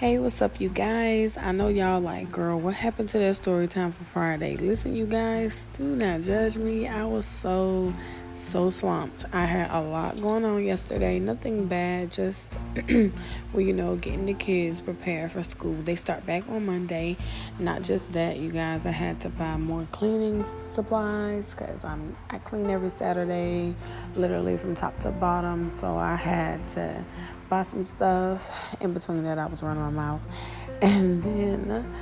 Hey, what's up, you guys? I know y'all like, girl, what happened to that story time for Friday? Listen, you guys, do not judge me. I was so, so slumped. I had a lot going on yesterday. Nothing bad, just, well, you know, getting the kids prepared for school. They start back on Monday. Not just that, you guys, I had to buy more cleaning supplies because I'm I clean every Saturday, literally from top to bottom. So I had to buy some stuff. In between that, I was running my mouth. And then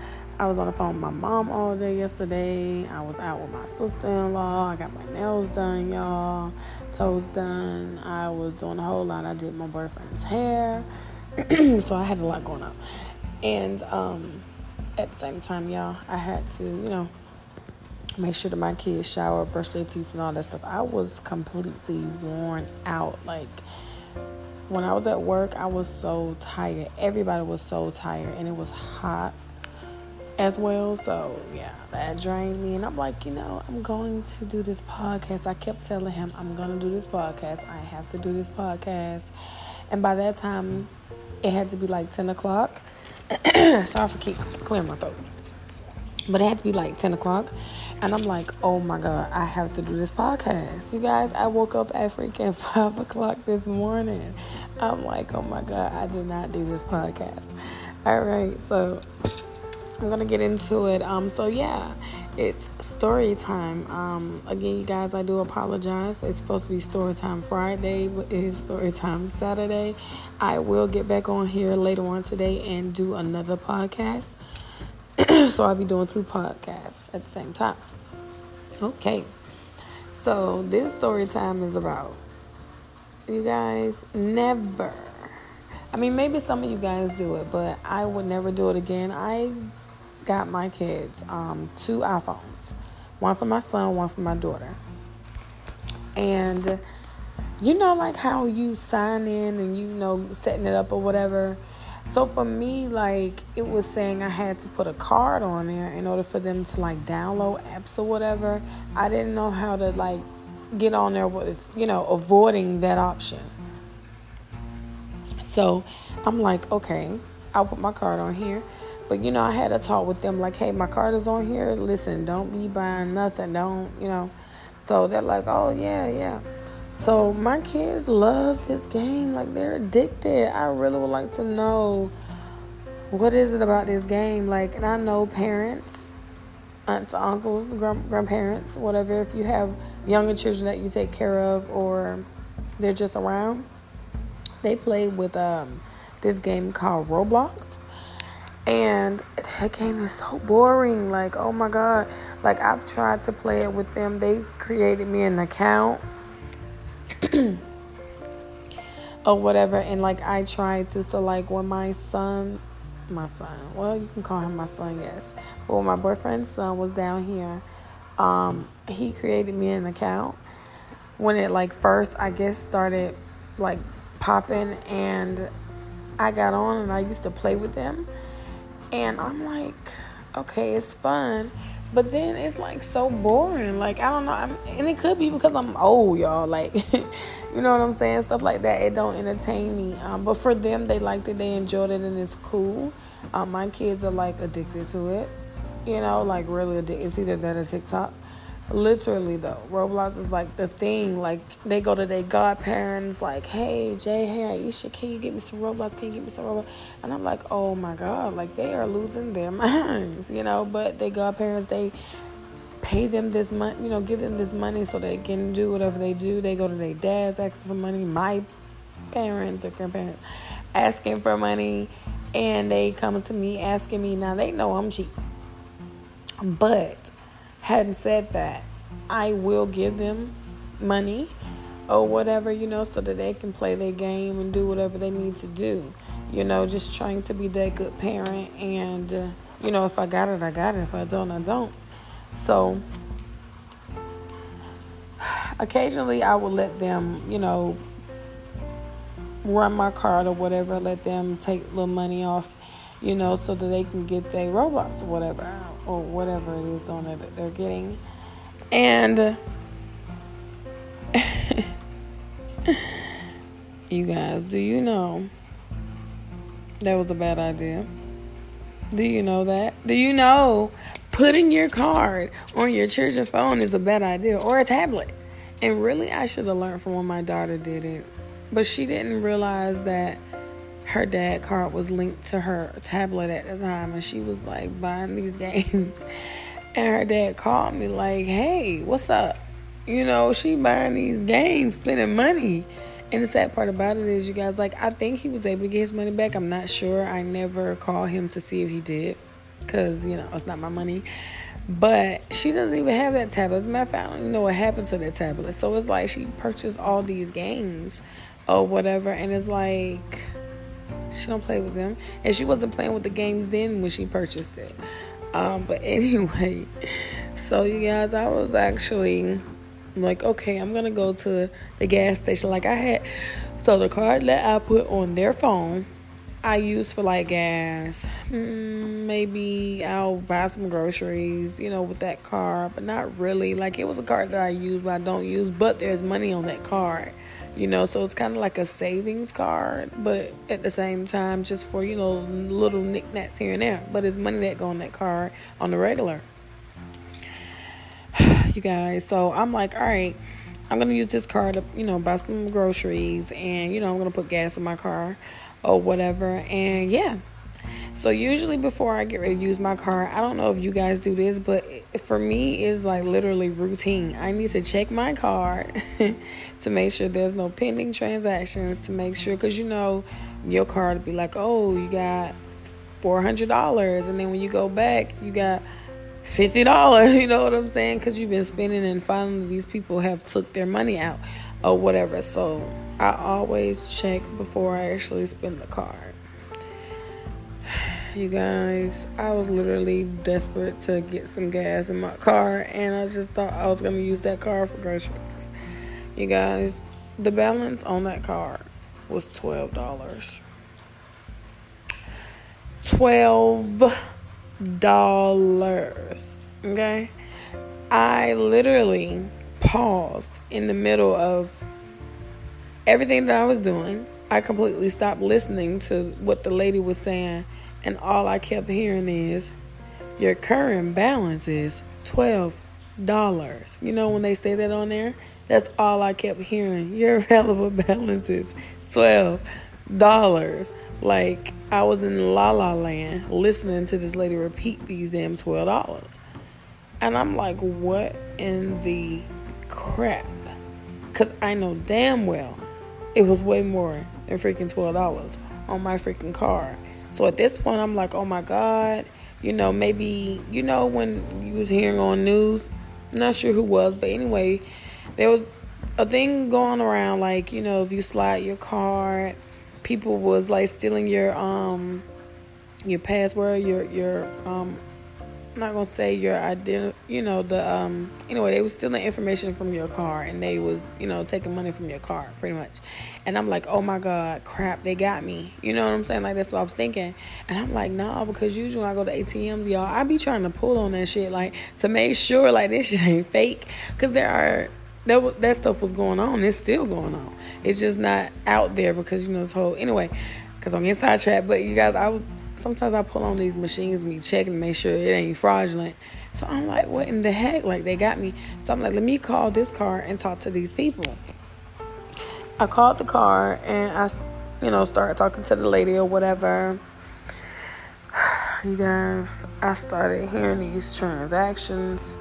I was on the phone with my mom all day yesterday. I was out with my sister in law. I got my nails done, y'all. Toes done. I was doing a whole lot. I did my boyfriend's hair. so I had a lot going on. And um, at the same time, y'all, I had to, you know, make sure that my kids shower, brush their teeth, and all that stuff. I was completely worn out. Like, when I was at work, I was so tired. Everybody was so tired, and it was hot as well. So, yeah, that drained me. And I'm like, you know, I'm going to do this podcast. I kept telling him, I'm going to do this podcast. I have to do this podcast. And by that time, it had to be like 10 o'clock. Sorry for keep clearing my throat. But it had to be like 10 o'clock. And I'm like, oh my God, I have to do this podcast. You guys, I woke up at freaking 5 o'clock this morning. I'm like, oh my God, I did not do this podcast. All right, so I'm gonna get into it. Um, so yeah, it's story time. Um, again, you guys, I do apologize. It's supposed to be story time Friday, but it is story time Saturday. I will get back on here later on today and do another podcast. so I'll be doing two podcasts at the same time. Okay. So this story time is about you guys never. I mean, maybe some of you guys do it, but I would never do it again. I got my kids um, two iPhones, one for my son, one for my daughter, and you know, like how you sign in and you know setting it up or whatever so for me, like it was saying I had to put a card on there in order for them to like download apps or whatever. I didn't know how to like get on there with, you know, avoiding that option. So I'm like, okay, I'll put my card on here. But you know, I had a talk with them like, hey, my card is on here. Listen, don't be buying nothing. Don't, you know. So they're like, oh yeah, yeah. So my kids love this game, like they're addicted. I really would like to know what is it about this game, like, and I know parents, aunts, uncles, grand- grandparents, whatever. If you have younger children that you take care of or they're just around, they play with um, this game called Roblox. And that game is so boring. Like, oh my God. Like, I've tried to play it with them. They created me an account or whatever and like I tried to so like when my son my son well you can call him my son yes but when my boyfriend's son was down here um he created me an account when it like first I guess started like popping and I got on and I used to play with him and I'm like okay it's fun but then it's like so boring. Like I don't know, I'm, and it could be because I'm old, y'all. Like, you know what I'm saying? Stuff like that. It don't entertain me. Um, but for them, they liked it. They enjoyed it, and it's cool. Um, my kids are like addicted to it. You know, like really addicted. It's either that or TikTok. Literally though, Roblox is like the thing. Like they go to their godparents, like, "Hey Jay, hey Aisha, can you get me some Roblox? Can you get me some Roblox?" And I'm like, "Oh my god!" Like they are losing their minds, you know. But their godparents, they pay them this money, you know, give them this money so they can do whatever they do. They go to their dads asking for money. My parents or grandparents asking for money, and they come to me asking me. Now they know I'm cheap, but hadn't said that, I will give them money or whatever, you know, so that they can play their game and do whatever they need to do. You know, just trying to be that good parent. And, uh, you know, if I got it, I got it. If I don't, I don't. So, occasionally I will let them, you know, run my card or whatever, let them take little money off, you know, so that they can get their robots or whatever, or whatever it is on it that they're getting. And you guys, do you know that was a bad idea? Do you know that? Do you know putting your card on your children's phone is a bad idea or a tablet? And really, I should have learned from when my daughter did it, but she didn't realize that her dad card was linked to her tablet at the time and she was like buying these games. And her dad called me like hey what's up? You know she buying these games spending money. And the sad part about it is you guys like i think he was able to get his money back. I'm not sure. I never called him to see if he did because you know it's not my money. But she doesn't even have that tablet. As a matter of fact, I don't even know what happened to that tablet. So it's like she purchased all these games or whatever, and it's like she don't play with them, and she wasn't playing with the games then when she purchased it. Um, but anyway, so you guys, I was actually like, okay, I'm gonna go to the gas station. Like I had, so the card that I put on their phone, I used for like gas. Mm, maybe I'll buy some groceries, you know, with that card, but not really. Like it was a card that I use, but I don't use. But there's money on that card you know so it's kind of like a savings card but at the same time just for you know little knickknacks here and there. But it's money that go on that card on the regular. You guys so i'm like all right i'm gonna use this card to you know buy some groceries and you know i'm gonna put gas in my car or whatever. And yeah so usually before I get ready to use my car, I don't know if you guys do this, but for me it's like literally routine. I need to check my card to make sure there's no pending transactions to make sure cuz you know your card would be like, "Oh, you got $400." And then when you go back, you got fifty dollars. You know what I'm saying? Because you've been spending, and finally these people have took their money out or whatever. So I always check before I actually spend the card. You guys, I was literally desperate to get some gas in my car, and I just thought I was gonna use that car for groceries. You guys, the balance on that car was twelve dollars. Twelve dollars. Okay, I literally paused in the middle of everything that I was doing. I completely stopped listening to what the lady was saying and all I kept hearing is your current balance is twelve dollars. You know when they say that on there? That's all I kept hearing. Your available balance is twelve dollars. Like I was in La La Land listening to this lady repeat these damn twelve dollars. And I'm like, what in the crap? Cause I know damn well it was way more than freaking twelve dollars on my freaking card. So at this point, I'm like, oh my God, you know, maybe, you know, when you was hearing on news, I'm not sure who was, but anyway, there was a thing going around like, you know, if you slide your card, people was like stealing your, um, your password, your, your, um, I'm not gonna say your ident you know, the um anyway, they was stealing information from your car and they was, you know, taking money from your car pretty much. And I'm like, Oh my god, crap, they got me. You know what I'm saying? Like that's what I was thinking. And I'm like, nah, because usually I go to ATMs, y'all, I be trying to pull on that shit like to make sure like this shit ain't fake. Cause there are that that stuff was going on. It's still going on. It's just not out there because you know it's whole anyway. Because I'm getting sidetracked, but you guys, I was sometimes I pull on these machines and checking to make sure it ain't fraudulent. So I'm like, what in the heck? Like they got me. So I'm like, let me call this car and talk to these people. I called the car and I, you know, started talking to the lady or whatever. You guys, I started hearing these transactions.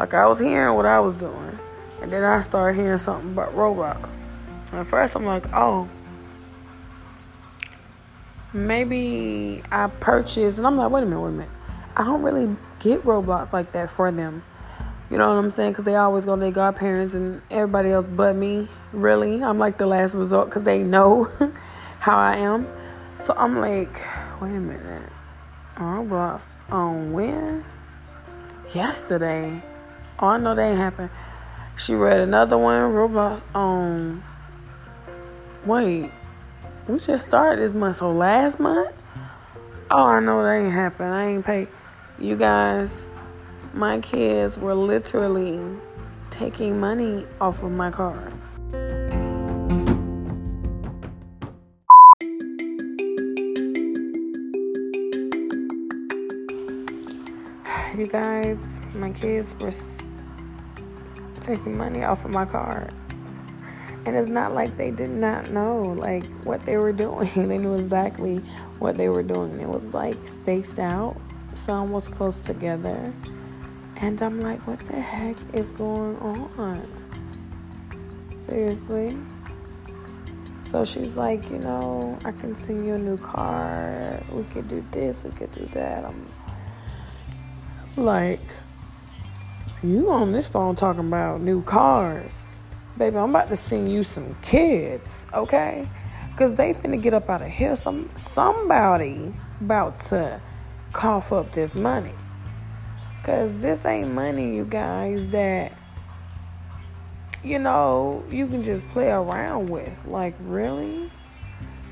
Like I was hearing what I was doing. And then I started hearing something about robots. And at first I'm like, oh, maybe I purchased and I'm like, wait a minute, wait a minute. I don't really get Roblox like that for them. You know what I'm saying? Because they always go to their godparents and everybody else but me. Really, I'm like the last resort because they know how I am. So I'm like, wait a minute. Roblox on when? Yesterday. Oh, I know that happened. She read another one. Roblox on. Wait, we just started this month, so last month. Oh, I know that ain't happened. I ain't paid. You guys, my kids were literally taking money off of my card. You guys, my kids were taking money off of my card. And it's not like they did not know like what they were doing. they knew exactly what they were doing. It was like spaced out. Some was close together. And I'm like, what the heck is going on? Seriously? So she's like, you know, I can send you a new car. We could do this, we could do that. I'm like, you on this phone talking about new cars. Baby, I'm about to send you some kids, okay? Cause they finna get up out of here. Some somebody about to cough up this money. Cause this ain't money, you guys, that you know, you can just play around with. Like, really?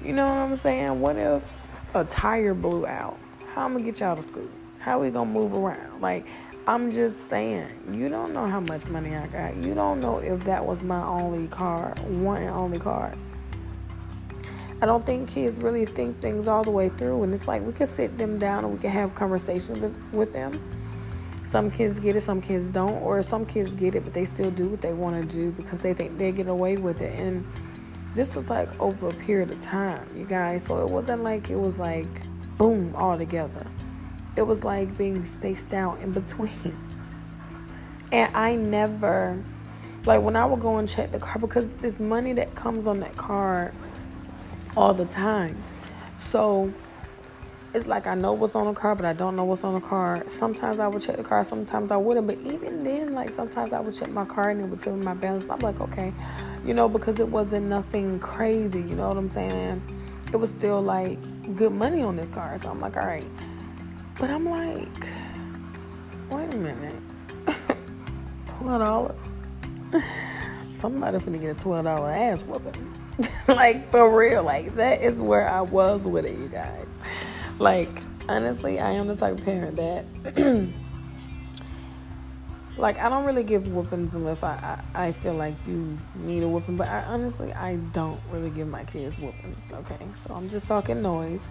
You know what I'm saying? What if a tire blew out? How am I gonna get y'all to school? How we gonna move around? Like, I'm just saying, you don't know how much money I got. You don't know if that was my only car, one and only car. I don't think kids really think things all the way through. And it's like we could sit them down and we can have conversations with, with them. Some kids get it, some kids don't. Or some kids get it, but they still do what they want to do because they think they get away with it. And this was like over a period of time, you guys. So it wasn't like it was like boom all together it was like being spaced out in between. And I never, like when I would go and check the car, because there's money that comes on that card all the time. So it's like I know what's on the car, but I don't know what's on the car. Sometimes I would check the car, sometimes I wouldn't. But even then, like sometimes I would check my car and it would tell me my balance. I'm like, okay, you know, because it wasn't nothing crazy. You know what I'm saying? It was still like good money on this car. So I'm like, all right but I'm like, wait a minute. twelve dollars. Somebody finna get a twelve dollar ass whooping. like for real. Like that is where I was with it, you guys. Like, honestly, I am the type of parent that like I don't really give whoopings unless I, I, I feel like you need a whooping. But I honestly I don't really give my kids whoopings. Okay, so I'm just talking noise.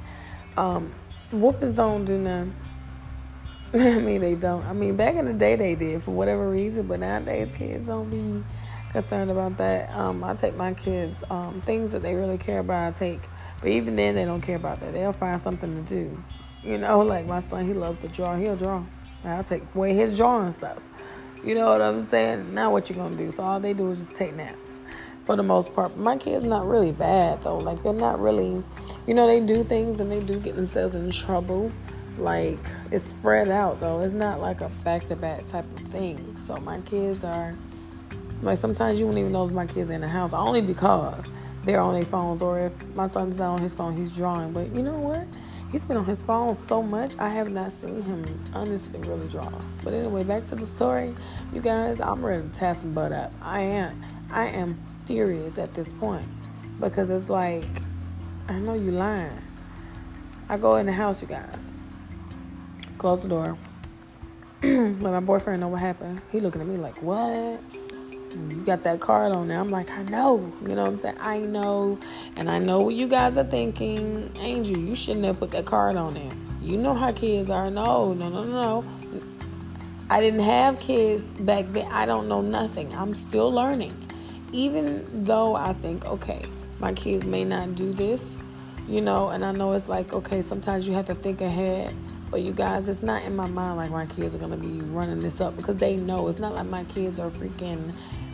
Um, whoopers don't do none. I mean, they don't. I mean, back in the day they did for whatever reason, but nowadays kids don't be concerned about that. Um, I take my kids um, things that they really care about. I take, but even then they don't care about that. They'll find something to do. You know, like my son, he loves to draw. He'll draw. I'll take away his drawing stuff. You know what I'm saying? Now what you gonna do? So all they do is just take naps for the most part. My kids not really bad though. Like they're not really, you know, they do things and they do get themselves in trouble. Like it's spread out though. It's not like a back to back type of thing. So my kids are like sometimes you won't even if my kids in the house only because they're on their phones or if my son's not on his phone, he's drawing. But you know what? He's been on his phone so much, I have not seen him honestly really draw. But anyway, back to the story. You guys, I'm ready to test some butt up. I am. I am furious at this point because it's like I know you lying. I go in the house, you guys. Close the door. Let my boyfriend know what happened. He looking at me like, "What? You got that card on there?" I'm like, "I know." You know what I'm saying? I know, and I know what you guys are thinking. Angel, you shouldn't have put that card on there. You know how kids are. No, no, no, no. I didn't have kids back then. I don't know nothing. I'm still learning even though I think, okay, my kids may not do this, you know, and I know it's like, okay, sometimes you have to think ahead. But you guys, it's not in my mind like my kids are gonna be running this up because they know it's not like my kids are freaking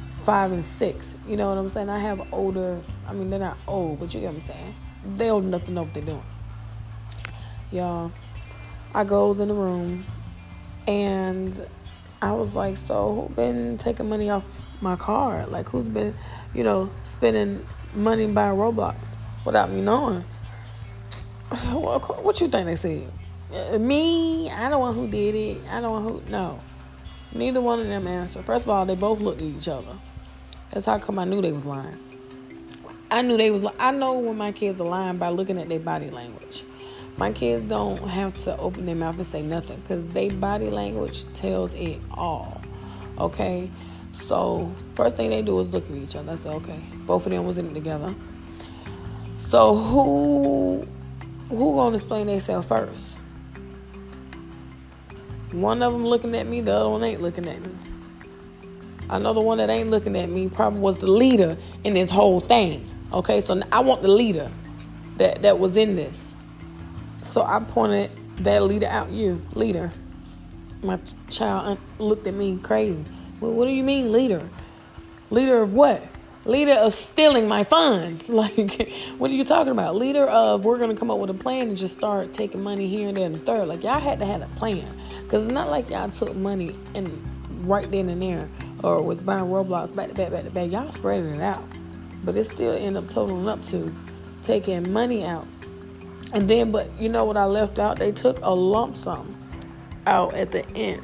five and six. You know what I'm saying? I have older. I mean, they're not old, but you get what I'm saying. They old enough to know what they're doing. Y'all, I goes in the room, and I was like, so who been taking money off my card? Like, who's been, you know, spending money buying Roblox without me knowing? What you think they said? Uh, me? I don't know who did it. I don't know who. No. Neither one of them answered. First of all, they both looked at each other. That's how come I knew they was lying. I knew they was. I know when my kids are lying by looking at their body language. My kids don't have to open their mouth and say nothing because their body language tells it all. Okay? So first thing they do is look at each other. I said, okay, both of them was in it together. So who who gonna explain themselves first? One of them looking at me, the other one ain't looking at me. I know the one that ain't looking at me probably was the leader in this whole thing. Okay, so I want the leader that, that was in this. So I pointed that leader out. You, leader. My child uh, looked at me crazy. Well, what do you mean, leader? Leader of what? Leader of stealing my funds. Like, what are you talking about? Leader of we're gonna come up with a plan and just start taking money here and there and the third. Like y'all had to have a plan, cause it's not like y'all took money and right then and there, or with buying Roblox back to back, back to back. Y'all spreading it out, but it still end up totaling up to taking money out. And then, but you know what I left out? They took a lump sum out at the end,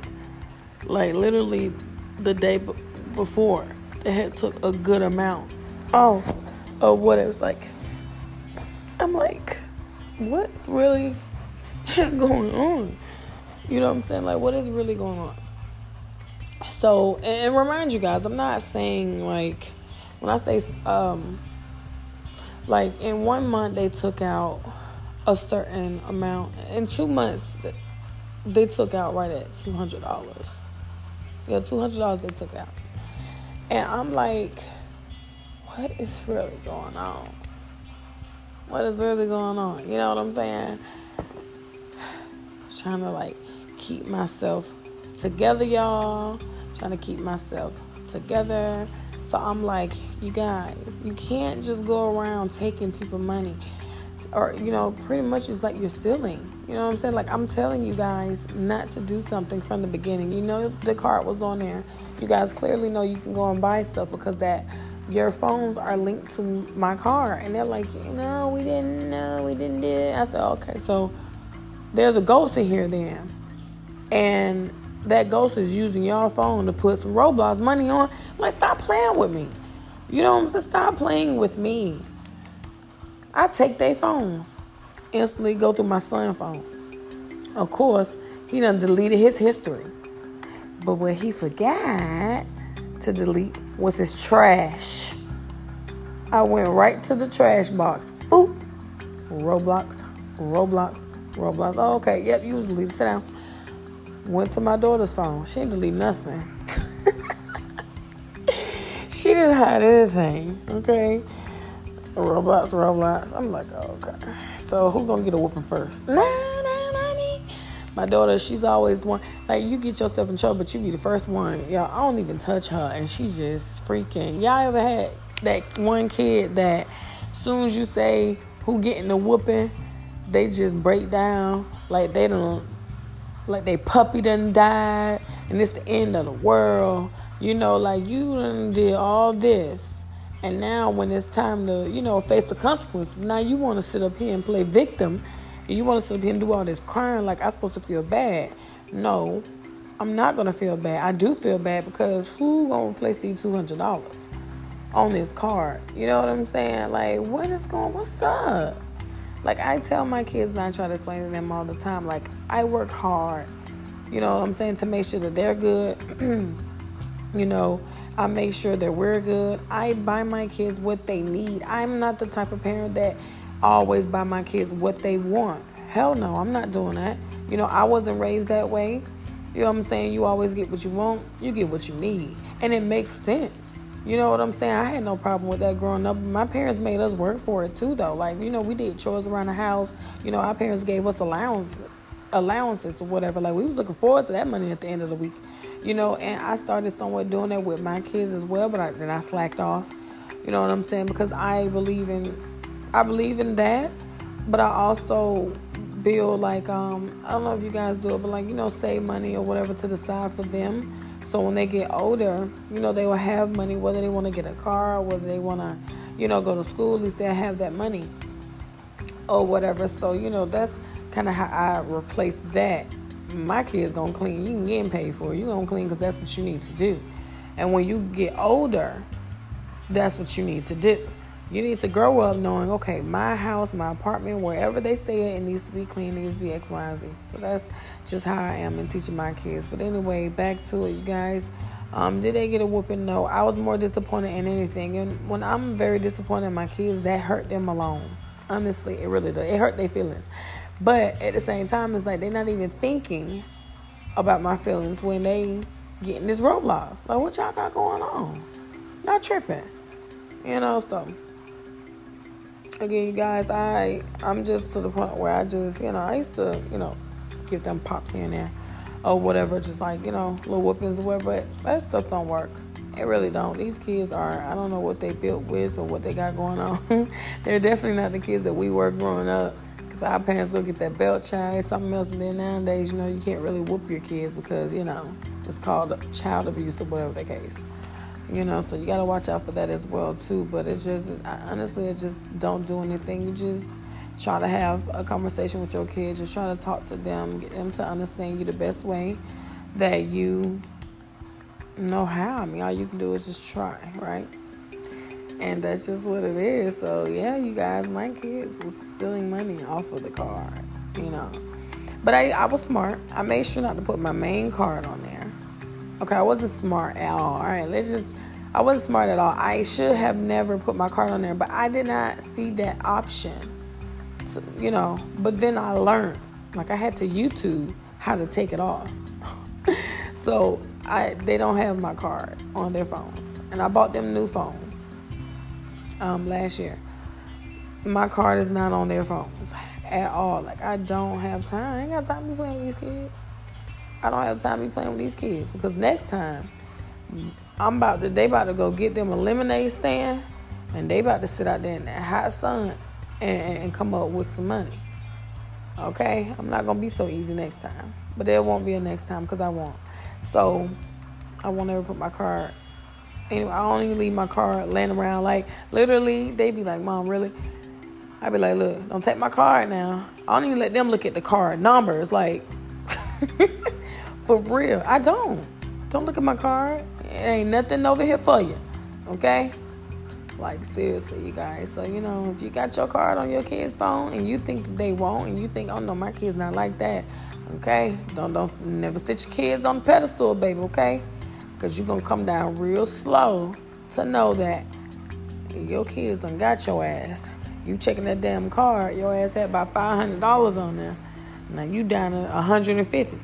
like literally the day b- before. They had took a good amount. Oh, of what it was like. I'm like, what's really going on? You know what I'm saying? Like, what is really going on? So, and remind you guys, I'm not saying like when I say um like in one month they took out a certain amount. In two months they took out right at two hundred dollars. Hundred dollars they took out. And I'm like, what is really going on? What is really going on? You know what I'm saying? Trying to like keep myself together, y'all trying to keep myself together. So I'm like, you guys, you can't just go around taking people money. Or, you know, pretty much it's like you're stealing. You know what I'm saying? Like, I'm telling you guys not to do something from the beginning. You know, the card was on there. You guys clearly know you can go and buy stuff because that your phones are linked to my car. And they're like, you know, we didn't know, we didn't do it. I said, okay, so there's a ghost in here then. And that ghost is using your phone to put some Roblox money on. like, stop playing with me. You know I'm saying? Stop playing with me. I take their phones, instantly go through my son's phone. Of course, he done deleted his history. But what he forgot to delete was his trash. I went right to the trash box. Boop. Roblox, Roblox, Roblox. Oh, okay, yep, you was deleted. Sit down. Went to my daughter's phone. She didn't delete nothing. she didn't hide anything. Okay. Roblox, Roblox. I'm like, oh, okay. So who gonna get a whooping first? Nah, nah. My daughter, she's always the one. Like you get yourself in trouble, but you be the first one. Y'all, I don't even touch her, and she just freaking. Y'all ever had that one kid that, soon as you say who getting the whooping, they just break down like they don't like they puppy done died and it's the end of the world. You know, like you done did all this. And now when it's time to, you know, face the consequences, now you want to sit up here and play victim. And you want to sit up here and do all this crying like I'm supposed to feel bad. No, I'm not going to feel bad. I do feel bad because who going to replace these $200 on this card? You know what I'm saying? Like, what is going, what's up? Like I tell my kids and I try to explain to them all the time, like I work hard, you know what I'm saying, to make sure that they're good. you know, I make sure that we're good. I buy my kids what they need. I'm not the type of parent that always buy my kids what they want. Hell no, I'm not doing that. You know, I wasn't raised that way. You know what I'm saying? You always get what you want, you get what you need. And it makes sense. You know what I'm saying? I had no problem with that growing up. My parents made us work for it too, though. Like, you know, we did chores around the house. You know, our parents gave us allowance, allowances or whatever. Like, we was looking forward to that money at the end of the week. You know, and I started somewhat doing that with my kids as well, but I, then I slacked off. You know what I'm saying? Because I believe in, I believe in that, but I also build like um I don't know if you guys do it, but like you know, save money or whatever to the side for them so when they get older, you know, they will have money, whether they want to get a car, whether they want to, you know, go to school, at least they'll have that money or whatever. So, you know, that's kind of how I replace that. My kid's to clean. You can get paid for it. You're going to clean because that's what you need to do. And when you get older, that's what you need to do. You need to grow up knowing, okay, my house, my apartment, wherever they stay at, it needs to be clean, it needs to be X, Y, and Z. So that's just how I am in teaching my kids. But anyway, back to it, you guys. Um, did they get a whooping? No. I was more disappointed in anything. And when I'm very disappointed in my kids, that hurt them alone. Honestly, it really does. It hurt their feelings. But at the same time, it's like they're not even thinking about my feelings when they getting this Roblox. Like, what y'all got going on? Y'all tripping. You know, so again, you guys, I I'm just to the point where I just, you know, I used to, you know, give them pops here and there or whatever, just like, you know, little whoopings or whatever, but that stuff don't work. It really don't. These kids are, I don't know what they built with or what they got going on. They're definitely not the kids that we were growing up. Because our parents go get that belt child, something else. And then nowadays, you know, you can't really whoop your kids because, you know, it's called child abuse or whatever the case. You know, so you got to watch out for that as well, too. But it's just, honestly, it just don't do anything. You just try to have a conversation with your kids. Just try to talk to them, get them to understand you the best way that you know how. I mean, all you can do is just try, right? And that's just what it is. So, yeah, you guys, my kids was stealing money off of the card, you know. But I, I was smart. I made sure not to put my main card on there. Okay, I wasn't smart at all. All right, let's just, I wasn't smart at all. I should have never put my card on there, but I did not see that option. So, you know, but then I learned. Like, I had to YouTube how to take it off. so, I they don't have my card on their phones. And I bought them new phones um, last year. My card is not on their phones at all. Like I don't have time. I ain't got time to be playing with these kids. I don't have time to be playing with these kids because next time I'm about to they about to go get them a lemonade stand and they about to sit out there in that hot sun and, and come up with some money. Okay, I'm not gonna be so easy next time, but there won't be a next time because I won't. So I won't ever put my card. Anyway, I don't even leave my card laying around. Like literally, they be like, "Mom, really?" I be like, "Look, don't take my card now." I don't even let them look at the card numbers. Like, for real, I don't. Don't look at my card. It ain't nothing over here for you. Okay? Like seriously, you guys. So you know, if you got your card on your kid's phone and you think they won't, and you think, "Oh no, my kid's not like that," okay? Don't don't never sit your kids on the pedestal, baby. Okay? Because you're gonna come down real slow to know that your kids done got your ass. You checking that damn card, your ass had about five hundred dollars on there. Now you down to 150.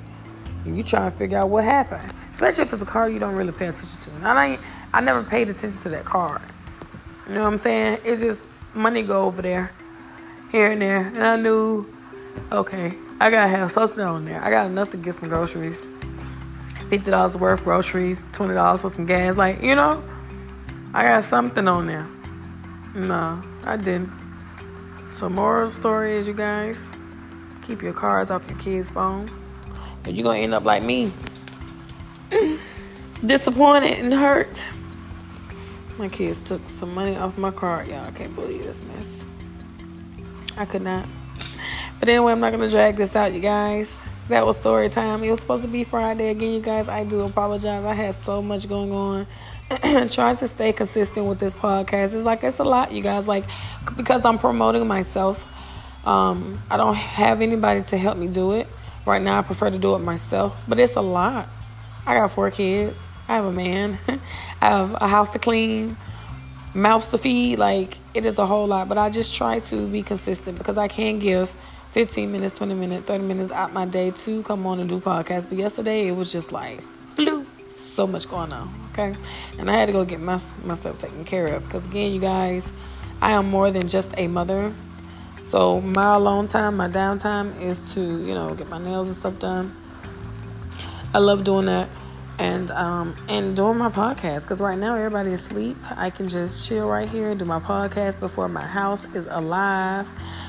And you trying to figure out what happened. Especially if it's a card you don't really pay attention to. And I ain't I never paid attention to that card. You know what I'm saying? It's just money go over there, here and there. And I knew, okay, I gotta have something on there. I got enough to get some groceries. Fifty dollars worth groceries, twenty dollars for some gas. Like, you know, I got something on there. No, I didn't. So moral story is you guys, keep your cards off your kids' phone. Or you're gonna end up like me. Disappointed and hurt. My kids took some money off my card, y'all. I can't believe this mess. I could not. But anyway, I'm not gonna drag this out, you guys. That was story time. It was supposed to be Friday again, you guys. I do apologize. I had so much going on. Trying to stay consistent with this podcast. It's like it's a lot, you guys. Like because I'm promoting myself. Um, I don't have anybody to help me do it. Right now I prefer to do it myself. But it's a lot. I got four kids. I have a man. I have a house to clean, mouths to feed. Like, it is a whole lot. But I just try to be consistent because I can give 15 minutes, 20 minutes, 30 minutes out my day to come on and do podcasts. But yesterday, it was just like, flew. So much going on. Okay. And I had to go get my, myself taken care of. Because, again, you guys, I am more than just a mother. So, my alone time, my downtime is to, you know, get my nails and stuff done. I love doing that and um and doing my podcast because right now everybody asleep. I can just chill right here and do my podcast before my house is alive.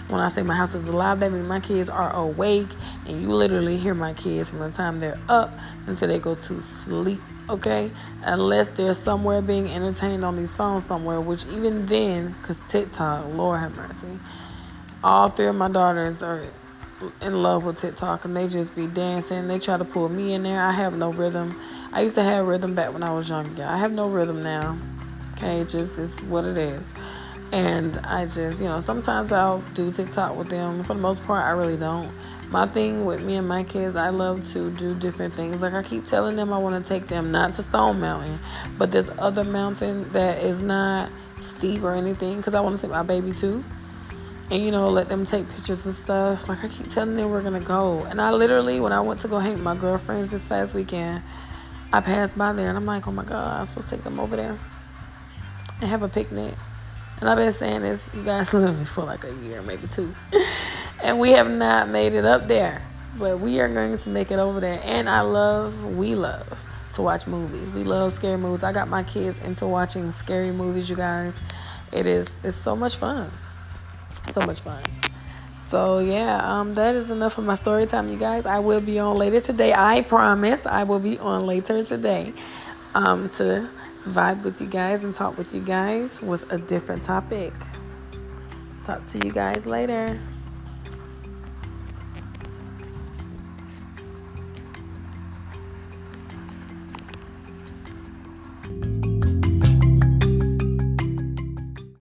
When i say my house is alive that means my kids are awake and you literally hear my kids from the time they're up until they go to sleep okay? Unless they're somewhere being entertained on these phones somewhere which even then because tiktok lord have mercy all three of my daughters are in love with TikTok and they just be dancing. They try to pull me in there. I have no rhythm. I used to have rhythm back when I was younger. I have no rhythm now. Okay, just is what it is. And I just, you know, sometimes I'll do TikTok with them. For the most part, I really don't. My thing with me and my kids, I love to do different things. Like I keep telling them I want to take them not to Stone Mountain, but this other mountain that is not steep or anything because I want to take my baby too and you know let them take pictures and stuff. Like I keep telling them we're gonna go, and I literally when I went to go hang with my girlfriends this past weekend, I passed by there and I'm like, oh my god, I'm supposed to take them over there and have a picnic. And I've been saying this, you guys, literally for like a year, maybe two, and we have not made it up there, but we are going to make it over there. And I love, we love to watch movies. We love scary movies. I got my kids into watching scary movies, you guys. It is it's so much fun so much fun. So yeah, um, that is enough of my story time, you guys. I will be on later today. I promise I will be on later today, um, to vibe with you guys and talk with you guys with a different topic. Talk to you guys later.